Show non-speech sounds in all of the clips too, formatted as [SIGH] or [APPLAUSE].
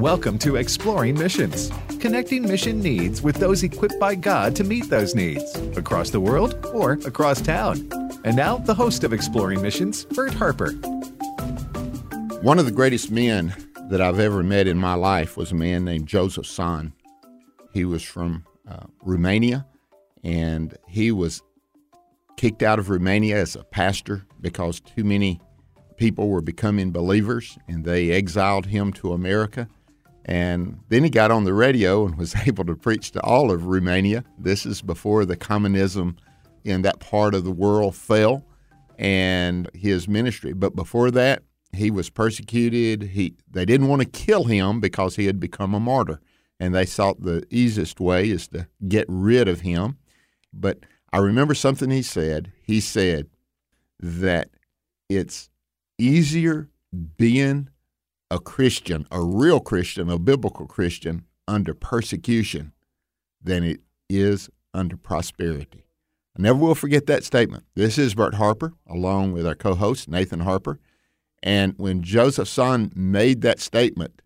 Welcome to Exploring Missions, connecting mission needs with those equipped by God to meet those needs across the world or across town. And now, the host of Exploring Missions, Bert Harper. One of the greatest men that I've ever met in my life was a man named Joseph Tson. He was from uh, Romania, and he was kicked out of Romania as a pastor because too many people were becoming believers, and they exiled him to America. And then he got on the radio and was [LAUGHS] able to preach to all of Romania. This is before the communism in that part of the world fell and his ministry. But before that, he was persecuted. He they didn't want to kill him because he had become a martyr, and they thought the easiest way is to get rid of him. But I remember something he said. He said that it's easier being a Christian, a real Christian, a biblical Christian, under persecution than it is under prosperity. I never will forget that statement. This is Bert Harper, along with our co host, Nathan Harper. And when Joseph Tson made that statement,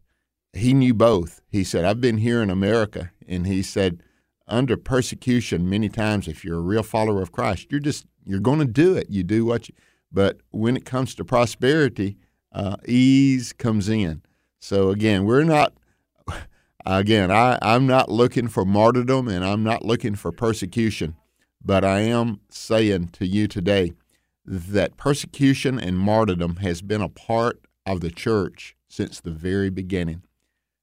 he knew both. He said, I've been here in America. And he said, under persecution, many times, if you're a real follower of Christ, you're just, you're going to do it. You do what you, but when it comes to prosperity, uh, ease comes in. So again, we're not. [LAUGHS] Again, I, I'm not looking for martyrdom and I'm not looking for persecution, but I am saying to you today that persecution and martyrdom has been a part of the church since the very beginning.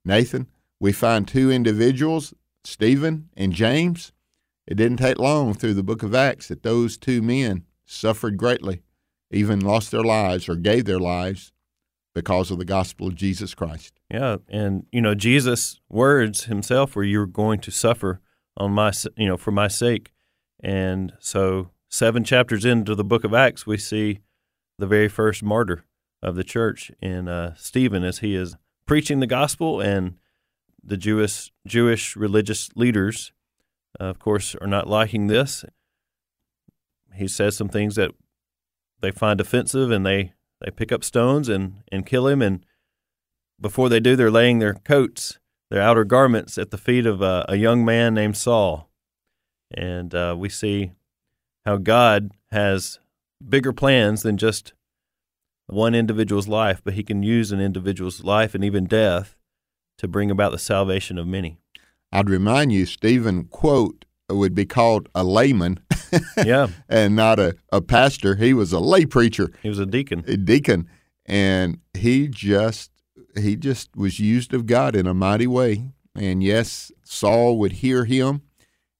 Nathan, we find two individuals, Stephen and James. It didn't take long through the book of Acts that those two men suffered greatly, even lost their lives or gave their lives because of the gospel of Jesus Christ. Yeah, and you know Jesus' words himself were you're going to suffer on my you know for my sake. And so 7 chapters into the book of Acts we see the very first martyr of the church in uh, Stephen as he is preaching the gospel and the Jewish Jewish religious leaders uh, of course are not liking this. He says some things that they find offensive and they they pick up stones and, and kill him. And before they do, they're laying their coats, their outer garments, at the feet of a, a young man named Saul. And uh, we see how God has bigger plans than just one individual's life, but he can use an individual's life and even death to bring about the salvation of many. I'd remind you, Stephen, quote, would be called a layman. [LAUGHS] yeah. And not a, a pastor. He was a lay preacher. He was a deacon. A deacon. And he just he just was used of God in a mighty way. And yes, Saul would hear him.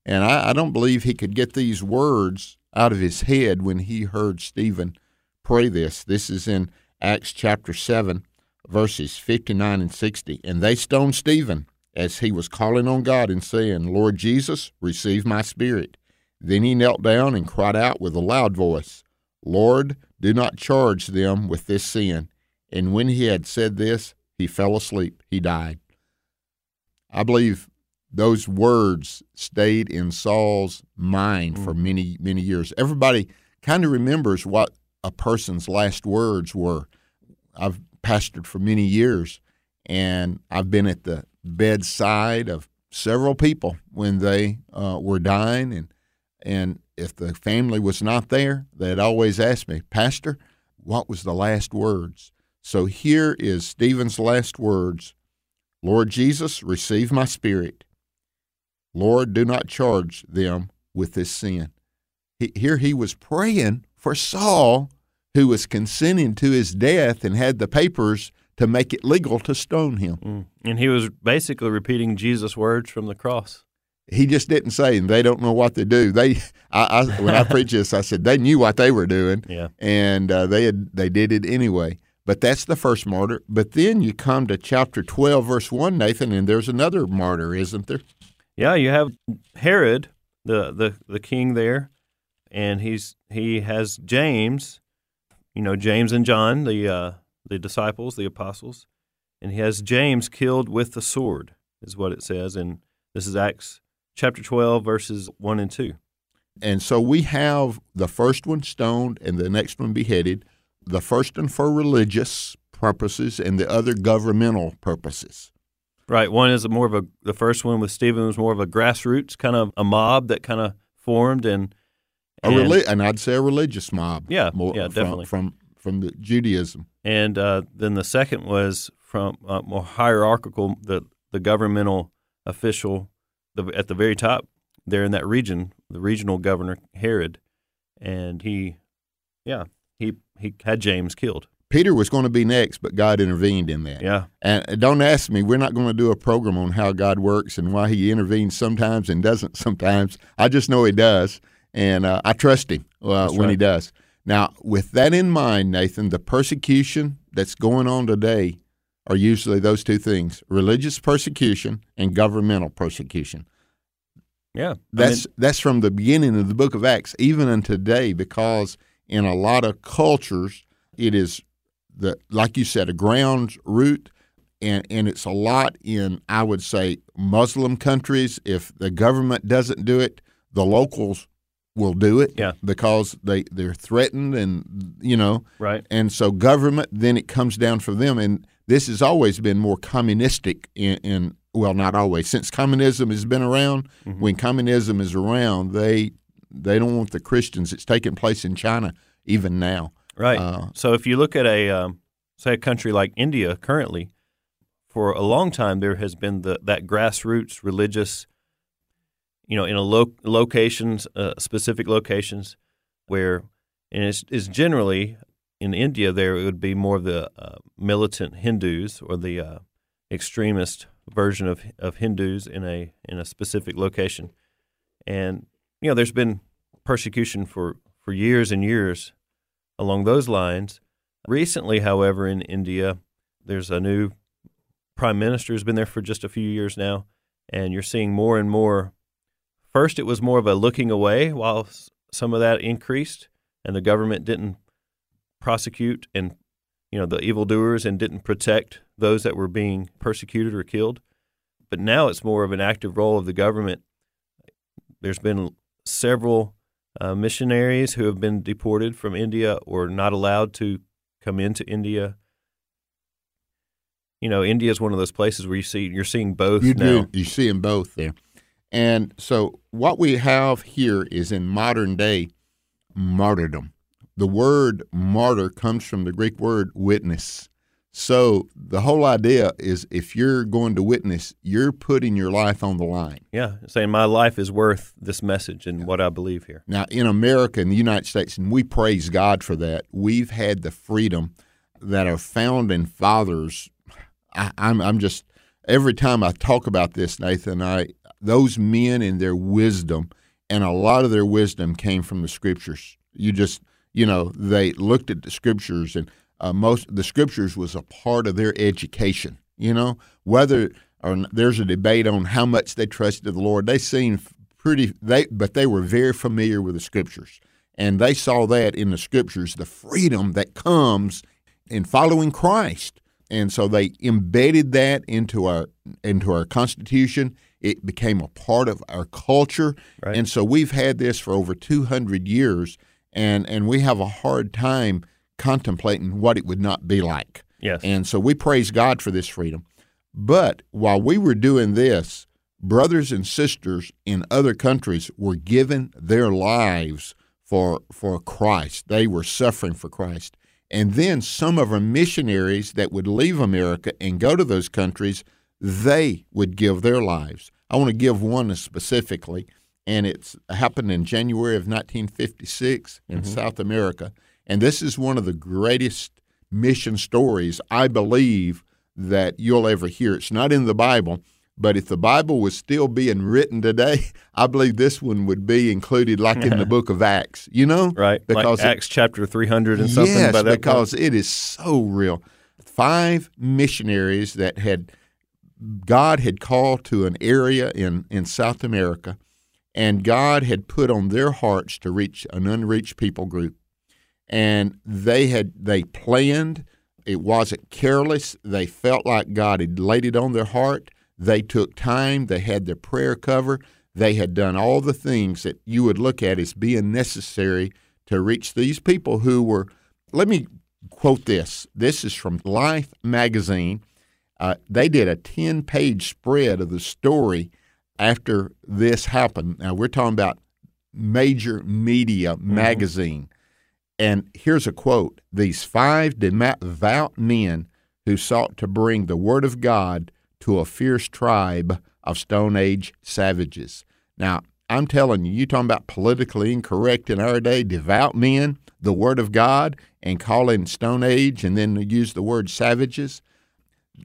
And I, I don't believe he could get these words out of his head when he heard Stephen pray this. This is in Acts chapter 7, verses 59 and 60. And they stoned Stephen as he was calling on God and saying, Lord Jesus, receive my spirit. Then he knelt down and cried out with a loud voice, Lord, do not charge them with this sin. And when he had said this, he fell asleep. He died. I believe those words stayed in Saul's mind for mm. many, many years. Everybody kind of remembers what a person's last words were. I've pastored for many years, and I've been at the bedside of several people when they uh, were dying, and and if the family was not there, they'd always ask me, Pastor, what was the last words? So here is Stephen's last words Lord Jesus, receive my spirit. Lord, do not charge them with this sin. He, here he was praying for Saul, who was consenting to his death and had the papers to make it legal to stone him. Mm. And he was basically repeating Jesus' words from the cross. He just didn't say, and they don't know what to do. They, I, I when I [LAUGHS] preached this, I said they knew what they were doing, yeah. and uh, they had they did it anyway. But that's the first martyr. But then you come to chapter twelve, verse one, Nathan, and there's another martyr, isn't there? Yeah, you have Herod, the the the king there, and he's he has James, you know James and John, the uh, the disciples, the apostles, and he has James killed with the sword, is what it says, and this is Acts chapter twelve, verses one and two. And so we have the first one stoned and the next one beheaded, the first one for religious purposes and the other governmental purposes. Right. One is more of a the first one with Stephen was more of a grassroots kind of a mob that kind of formed and a reli- and I'd say a religious mob. Yeah, more, yeah, from, definitely from from the Judaism. And uh, then the second was from uh, more hierarchical, the the governmental official, the, at the very top there in that region, the regional governor Herod, and he, yeah, he he had James killed. Peter was going to be next, but God intervened in that. Yeah. And don't ask me, we're not going to do a program on how God works and why he intervenes sometimes and doesn't sometimes. I just know he does, and uh, I trust him uh, when right. he does. Now, with that in mind, Nathan, the persecution that's going on today are usually those two things religious persecution and governmental persecution. Yeah. That's I mean, that's from the beginning of the book of Acts, even in today, because in a lot of cultures it is the like you said, a ground root and, and it's a lot in I would say Muslim countries. If the government doesn't do it, the locals will do it Yeah. because they, they're threatened and you know Right. and so government then it comes down for them and this has always been more communistic in, in well not always since communism has been around Mm-hmm. when communism is around they they don't want the christians it's taking place in china even now Right. Uh, so if you look at a um, say a country like India currently, for a long time there has been the that grassroots religious, you know, in a lo- locations, uh, specific locations, where and it's, it's generally in India there it would be more of the uh, militant Hindus or the uh, extremist version of of Hindus in a in a specific location, and you know there's been persecution for for years and years along those lines. Recently, however, in India, there's a new prime minister who's been there for just a few years now, and you're seeing more and more. First, it was more of a looking away while some of that increased, and the government didn't prosecute and you know the evildoers and didn't protect those that were being persecuted or killed. But now it's more of an active role of the government. There's been several uh, missionaries who have been deported from India or not allowed to come into India. You know, India is one of those places where you see you're seeing both you now. do you see them both there and so what we have here is in modern day martyrdom the word martyr comes from the greek word witness so the whole idea is if you're going to witness you're putting your life on the line Yeah, saying my life is worth this message and what I believe here. Now, in America, in the United States, and we praise God for that, we've had the freedom that our founding fathers. I, I'm, I'm just every time I talk about this, Nathan, I those men and their wisdom, and a lot of their wisdom came from the scriptures. You just, you know, they looked at the scriptures, and uh, most the scriptures was a part of their education. You know, whether or there's a debate on how much they trusted the Lord, they seemed pretty they but they were very familiar with the scriptures. And they saw that in the scriptures the freedom that comes in following Christ. And so they embedded that into our into our constitution. It became a part of our culture. Right. and so we've had this for over 200 years and and we have a hard time contemplating what it would not be like Yes. and so we praise God for this freedom but while we were doing this, brothers and sisters in other countries were given their lives for for Christ. They were suffering for Christ. And then some of our missionaries that would leave America and go to those countries, they would give their lives. I want to give one specifically, and it's happened in January of 1956 in mm-hmm. South America. And this is one of the greatest mission stories I believe that you'll ever hear. It's not in the Bible, but if the Bible was still being written today, [LAUGHS] I believe this one would be included like in the [LAUGHS] book of Acts, you know? right. Because like it- Acts chapter 300 and something yes, by that because it is so real. Five missionaries that had God had called to an area in, in South America, and God had put on their hearts to reach an unreached people group. And they had they planned. It wasn't careless. They felt like God had laid it on their heart. They took time. They had their prayer cover. They had done all the things that you would look at as being necessary to reach these people who were. Let me quote this. This is from Life magazine. Uh, they did a 10 page spread of the story after this happened. Now, we're talking about major media Mm-hmm. magazine. And here's a quote These five devout men who sought to bring the Word of God to a fierce tribe of Stone Age savages. Now, I'm telling you, you talking about politically incorrect in our day, devout men, the Word of God, and calling Stone Age and then use the word savages.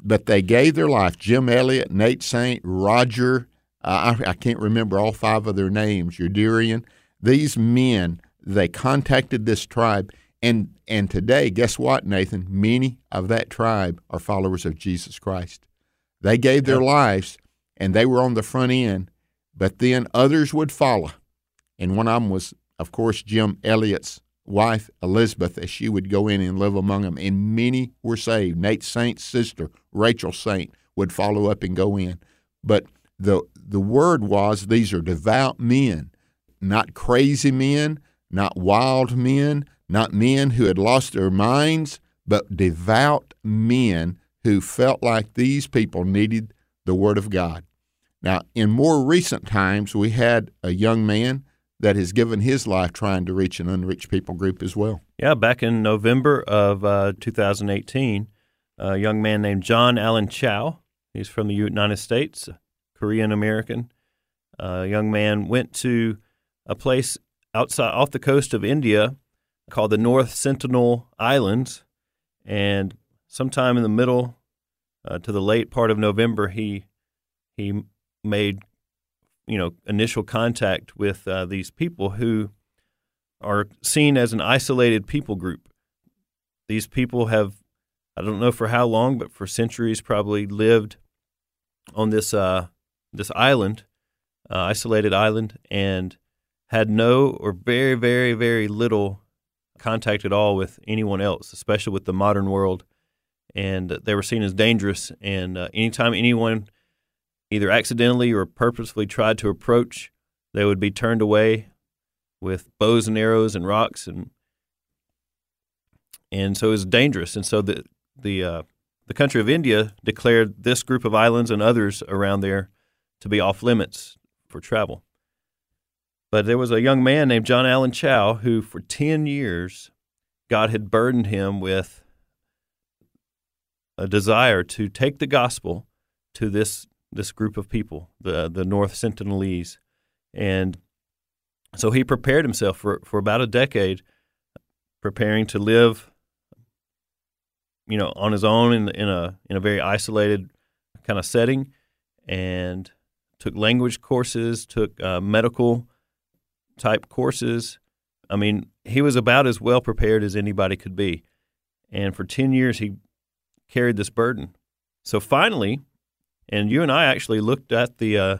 But they gave their life. Jim Elliot, Nate Saint, Roger, I, I can't remember all five of their names, Youderian. These men, they contacted this tribe. And, and today, guess what, Nathan? Many of that tribe are followers of Jesus Christ. They gave their lives and they were on the front end, but then others would follow. And one of them was, of course, Jim Elliot's wife, Elizabeth, as she would go in and live among them. And many were saved. Nate Saint's sister, Rachel Saint, would follow up and go in. But the, the word was these are devout men, not crazy men, not wild men, not men who had lost their minds, but devout men who felt like these people needed the Word of God. Now, in more recent times, we had a young man that has given his life trying to reach an unreached people group as well. Yeah, back in November of uh, 2018, a young man named John Allen Chau, he's from the United States, Korean American. A young man went to a place outside off the coast of India called the North Sentinel Islands, and sometime in the middle uh, to the late part of November, he he made you know initial contact with uh, these people who are seen as an isolated people group. These people have I don't know for how long, but for centuries probably lived on this uh, this island, uh, isolated island, and had no or very very very little contact at all with anyone else, especially with the modern world. And they were seen as dangerous. And uh, anytime anyone either accidentally or purposefully tried to approach, they would be turned away with bows and arrows and rocks, and and so it was dangerous. And so the the uh, the country of India declared this group of islands and others around there to be off limits for travel. But there was a young man named John Allen Chau who, for 10 years, God had burdened him with a desire to take the gospel to this, this group of people, the, the North Sentinelese. And so he prepared himself for, for about a decade, preparing to live, you know, on his own in, in, a, in a very isolated kind of setting and took language courses, took uh, medical type courses. I mean, he was about as well prepared as anybody could be. And for 10 years, he carried this burden. So finally, and you and I actually looked at the uh,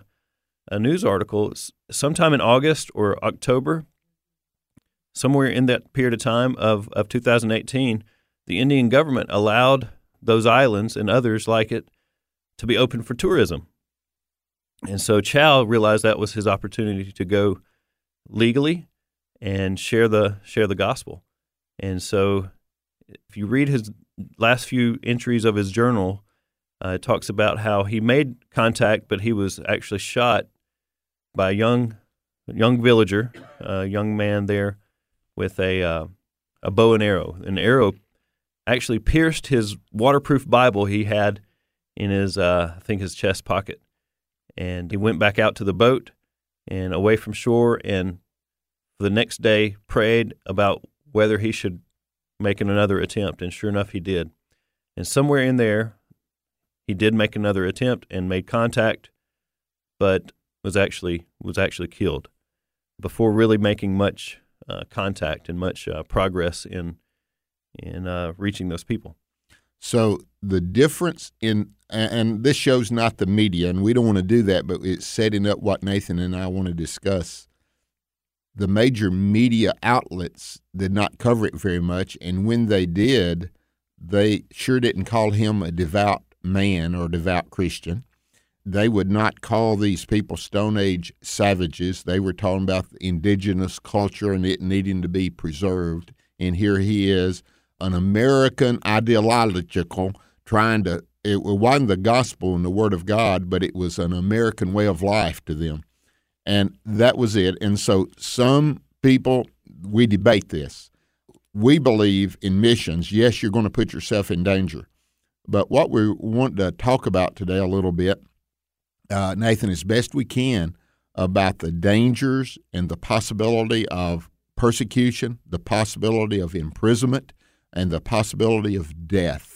a news article sometime in August or October, somewhere in that period of time of, of 2018, the Indian government allowed those islands and others like it to be open for tourism. And so Chau realized that was his opportunity to go legally and share the share the gospel. And so, if you read his last few entries of his journal, uh, it talks about how he made contact, but he was actually shot by a young young villager, a young man there with a uh, a bow and arrow. An arrow actually pierced his waterproof Bible he had in his uh, I think his chest pocket, and he went back out to the boat and away from shore and the next day prayed about whether he should make another attempt and sure enough he did. And somewhere in there he did make another attempt and made contact but was actually was actually killed before really making much uh, contact and much uh, progress in in uh, reaching those people. So the difference in and this shows not the media, and we don't want to do that, but it's setting up what Nathan and I want to discuss. The major media outlets did not cover it very much, and when they did, they sure didn't call him a devout man or devout Christian. They would not call these people Stone Age savages. They were talking about indigenous culture and it needing to be preserved. And here he is, an American ideological, trying to, it wasn't the gospel and the word of God, but it was an American way of life to them. And that was it. And so some people, we debate this we believe in missions. Yes, you're going to put yourself in danger. But what we want to talk about today a little bit, uh, Nathan, as best we can, about the dangers and the possibility of persecution, the possibility of imprisonment, and the possibility of death.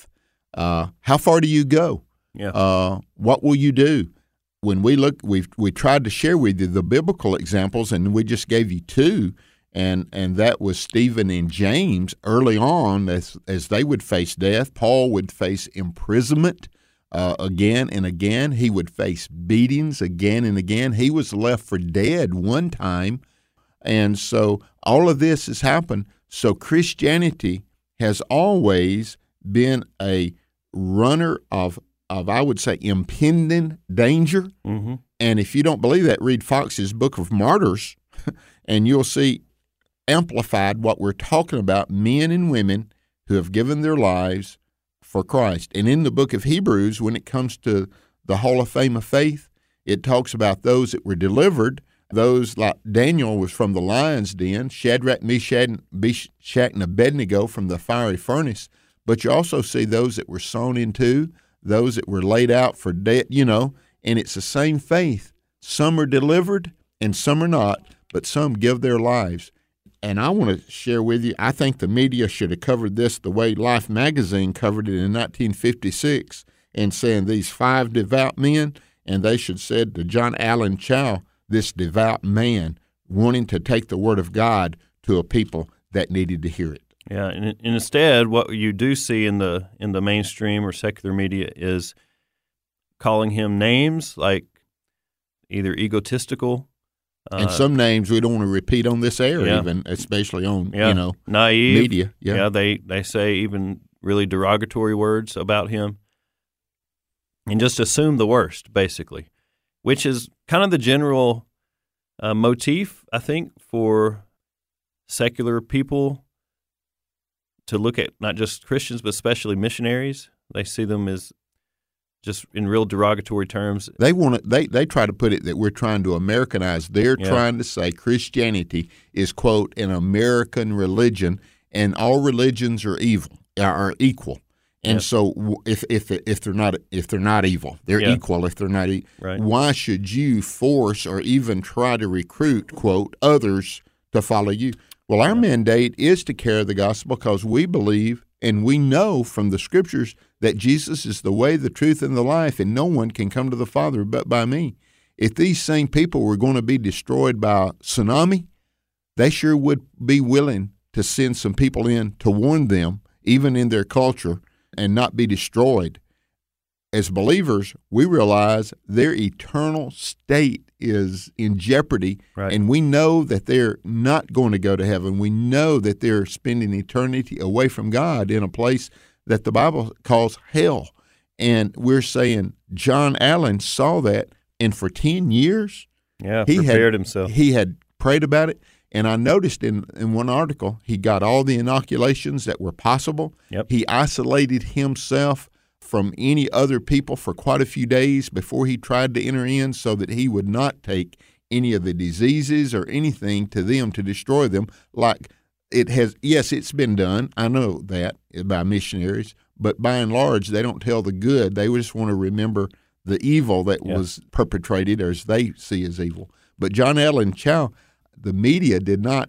Uh, how far do you go? Yeah. Uh, what will you do? When we look, we we tried to share with you the biblical examples, and we just gave you two and and that was Stephen and James early on as as they would face death. Paul would face imprisonment uh, again and again. He would face beatings again and again. He was left for dead one time, and so all of this has happened. So Christianity has always been a runner of of I would say impending danger. Mm-hmm. And if you don't believe that, read Fox's Book of Martyrs, [LAUGHS] and you'll see amplified what we're talking about men and women who have given their lives for Christ. And in the book of Hebrews, when it comes to the Hall of Fame of Faith, it talks about those that were delivered, those like Daniel was from the lion's den, Shadrach, Meshach, Meshach and Abednego from the fiery furnace. But you also see those that were sown into, those that were laid out for death, you know, and it's the same faith. Some are delivered and some are not, but some give their lives. And I want to share with you, I think the media should have covered this the way Life magazine covered it in 1956 and saying these five devout men, and they should said to John Allen Chau, this devout man, wanting to take the word of God to a people that needed to hear it. Yeah, and, and instead, what you do see in the in the mainstream or secular media is calling him names like either egotistical and uh, some names we don't want to repeat on this air, yeah. even especially on yeah. you know naive media. Yeah. yeah, they they say even really derogatory words about him, and just assume the worst, basically, which is kind of the general uh, motif, I think, for secular people to look at not just Christians but especially missionaries. They see them as just in real derogatory terms. They want to, they they try to put it that we're trying to Americanize. They're Yeah. trying to say Christianity is quote an American religion, and all religions are evil are equal. And Yeah. so if if if they're not if they're not evil, they're Yeah. equal. If they're not, e- Right. why should you force or even try to recruit quote others to follow you? Well, our mandate is to carry the gospel because we believe and we know from the scriptures that Jesus is the way, the truth, and the life, and no one can come to the Father but by me. If these same people were going to be destroyed by a tsunami, they sure would be willing to send some people in to warn them, even in their culture, and not be destroyed. As believers, we realize their eternal state is in jeopardy, Right. and we know that they're not going to go to heaven. We know that they're spending eternity away from God in a place that the Bible calls hell. And we're saying John Allen saw that, and for 10 years, Yeah, he prepared had, himself. He had prayed about it. And I noticed in, in one article, he got all the inoculations that were possible. Yep. He isolated himself from any other people for quite a few days before he tried to enter in so that he would not take any of the diseases or anything to them to destroy them. Like it has, yes, it's been done. I know that by missionaries, but by and large, they don't tell the good. They just want to remember the evil that Yeah. was perpetrated or as they see as evil. But John Allen Chau, the media did not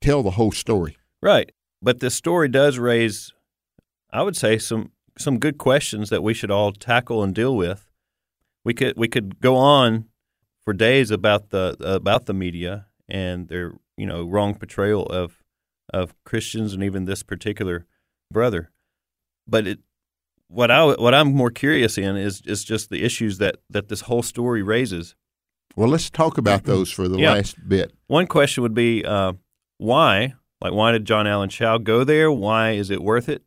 tell the whole story. Right. But this story does raise, I would say, some some good questions that we should all tackle and deal with. We could we could go on for days about the about the media and their you know wrong portrayal of of Christians and even this particular brother. But it what I what I'm more curious in is is just the issues that that this whole story raises. Well, let's talk about [CLEARS THROAT] those for the Yeah. last bit. One question would be uh, why? Like, why did John Allen Chau go there? Why is it worth it?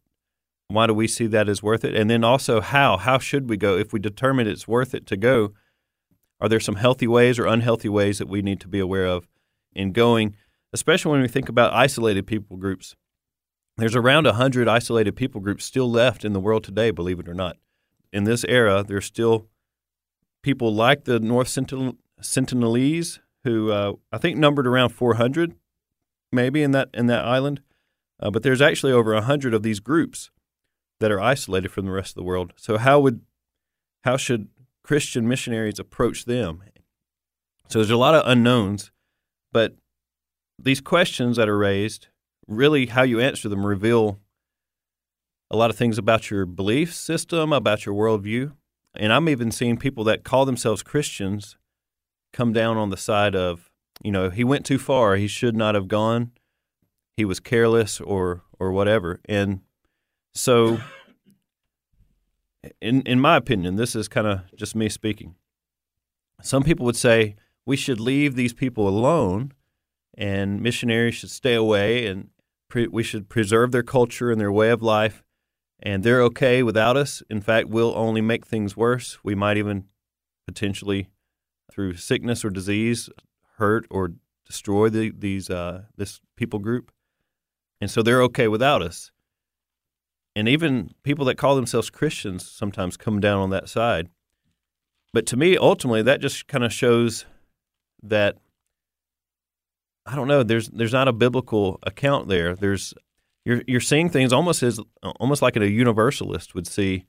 Why do we see that as worth it? And then also, how? How should we go? If we determine it's worth it to go, are there some healthy ways or unhealthy ways that we need to be aware of in going, especially when we think about isolated people groups? There's around 100 isolated people groups still left in the world today, believe it or not. In this era, there's still people like the North Sentinel- Sentinelese, who uh, I think numbered around 400, maybe in that in that island. Uh, but there's actually over 100 of these groups that are isolated from the rest of the world. So how would how should Christian missionaries approach them? So there's a lot of unknowns, but these questions that are raised, really how you answer them reveal a lot of things about your belief system, about your worldview. And I'm even seeing people that call themselves Christians come down on the side of, you know, he went too far, he should not have gone, he was careless or or whatever. And so in in my opinion, this is kind of just me speaking. Some people would say we should leave these people alone and missionaries should stay away and pre- we should preserve their culture and their way of life and they're okay without us. In fact, we'll only make things worse. We might even potentially, through sickness or disease, hurt or destroy the, these uh, this people group, and so they're okay without us. And even people that call themselves Christians sometimes come down on that side. But to me, ultimately, that just kind of shows that I don't know. There's there's not a biblical account there. There's you're you're seeing things almost as almost like a universalist would see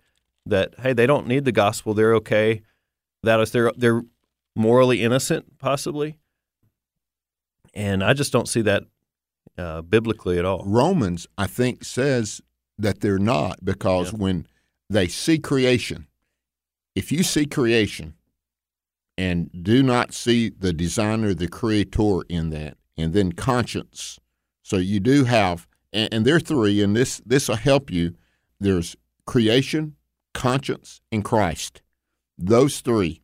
that hey they don't need the gospel they're okay that is they're they're morally innocent possibly and I just don't see that uh, biblically at all. Romans, I think, says that they're not because when they see creation, if you see creation and do not see the designer, the creator in that, and then conscience, so you do have, and, and there are three, and this this will help you. There's creation, conscience, and Christ. Those three,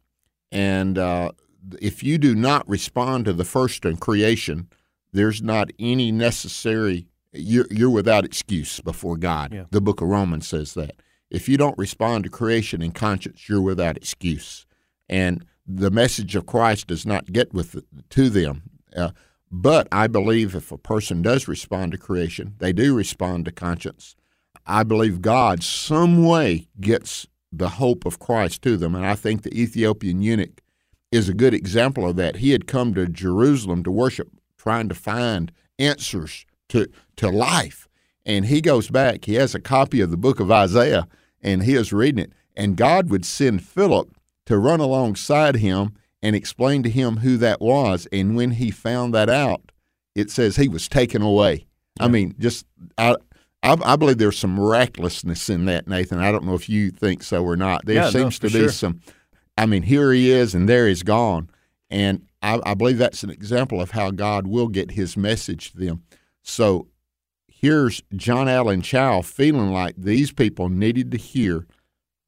and uh, if you do not respond to the first in creation, there's not any necessary you're, you're without excuse before God. Yeah. The book of Romans says that. If you don't respond to creation and conscience, you're without excuse. And the message of Christ does not get with to them. Uh, but I believe if a person does respond to creation, they do respond to conscience. I believe God some way gets the hope of Christ to them. And I think the Ethiopian eunuch is a good example of that. He had come to Jerusalem to worship, trying to find answers to, to life. And he goes back, he has a copy of the book of Isaiah, and he is reading it. And God would send Philip to run alongside him and explain to him who that was. And when he found that out, it says he was taken away. I mean, just I, I, I believe there's some recklessness in that, Nathan. I don't know if you think so or not. There Yeah, seems for to be sure. some. I mean, here he is, and there he's gone. And I, I believe that's an example of how God will get His message to them. So here's John Allen Chau feeling like these people needed to hear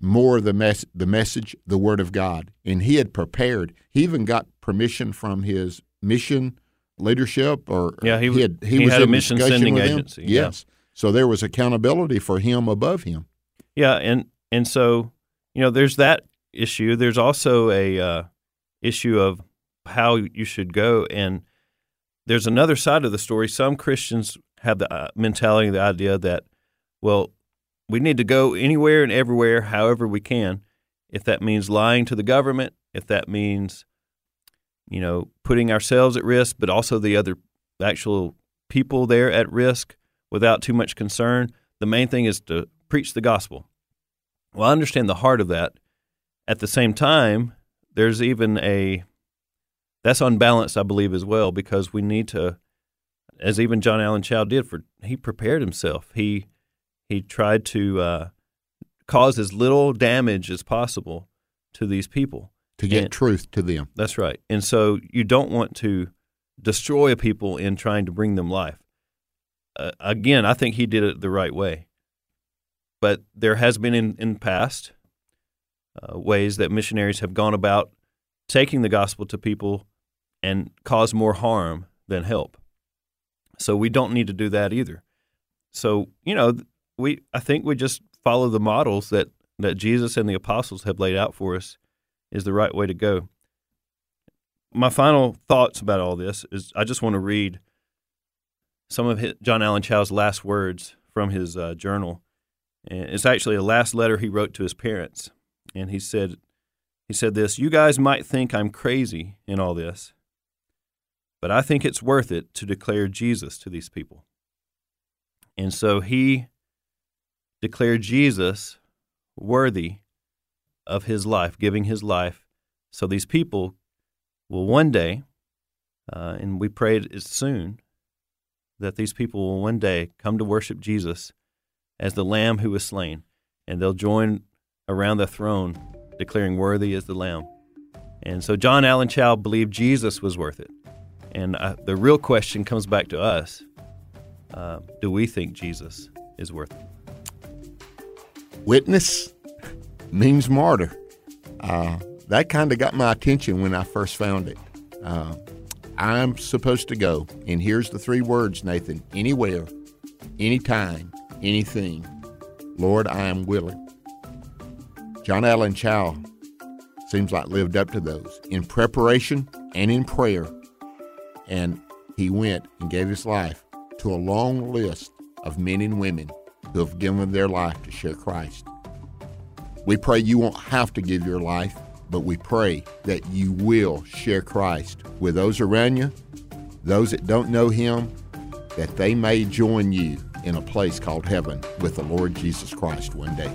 more of the mess the message, the Word of God, and he had prepared. He even got permission from his mission leadership, or Yeah, he- had he was had a mission sending agency, yeah. Yes, so there was accountability for him above him. Yeah, and and so you know, there's that issue. There's also a uh, issue of how you should go, and there's another side of the story. Some Christians have the uh, mentality, the idea that, well, we need to go anywhere and everywhere, however we can. If that means lying to the government, if that means, you know, putting ourselves at risk, but also the other actual people there at risk without too much concern. The main thing is to preach the gospel. Well, I understand the heart of that. At the same time, there's even a that's unbalanced, I believe, as well, because we need to, as even John Allen Chau did, for he prepared himself. He he tried to uh, cause as little damage as possible to these people. to get And- truth to them. That's right. And so you don't want to destroy people in trying to bring them life. Uh, again, I think he did it the right way. but there has been in in past uh, ways that missionaries have gone about taking the gospel to people and cause more harm than help. So we don't need to do that either. So you know, we I think we just follow the models that that Jesus and the apostles have laid out for us is the right way to go. My final thoughts about all this is I just want to read some of his, John Allen Chau's last words from his uh, journal. And it's actually a last letter he wrote to his parents, and he said he said this, "You guys might think I'm crazy in all this, but I think it's worth it to declare Jesus to these people." And so he declared Jesus worthy of his life, giving his life, so these people will one day, uh, and we pray it's soon, that these people will one day come to worship Jesus as the Lamb who was slain, and they'll join around the throne declaring, Worthy is the Lamb. And so John Allen Chau believed Jesus was worth it. And uh, the real question comes back to us uh, Do we think Jesus is worth it? Witness means martyr. Uh, that kind of got my attention when I first found it. Uh, I'm supposed to go, and here's the three words, Nathan anywhere, anytime, anything. Lord, I am willing. John Allen Chau seems like lived up to those in preparation and in prayer. And he went and gave his life to a long list of men and women who have given their life to share Christ. We pray you won't have to give your life, but we pray that you will share Christ with those around you, those that don't know Him, that they may join you in a place called heaven with the Lord Jesus Christ one day.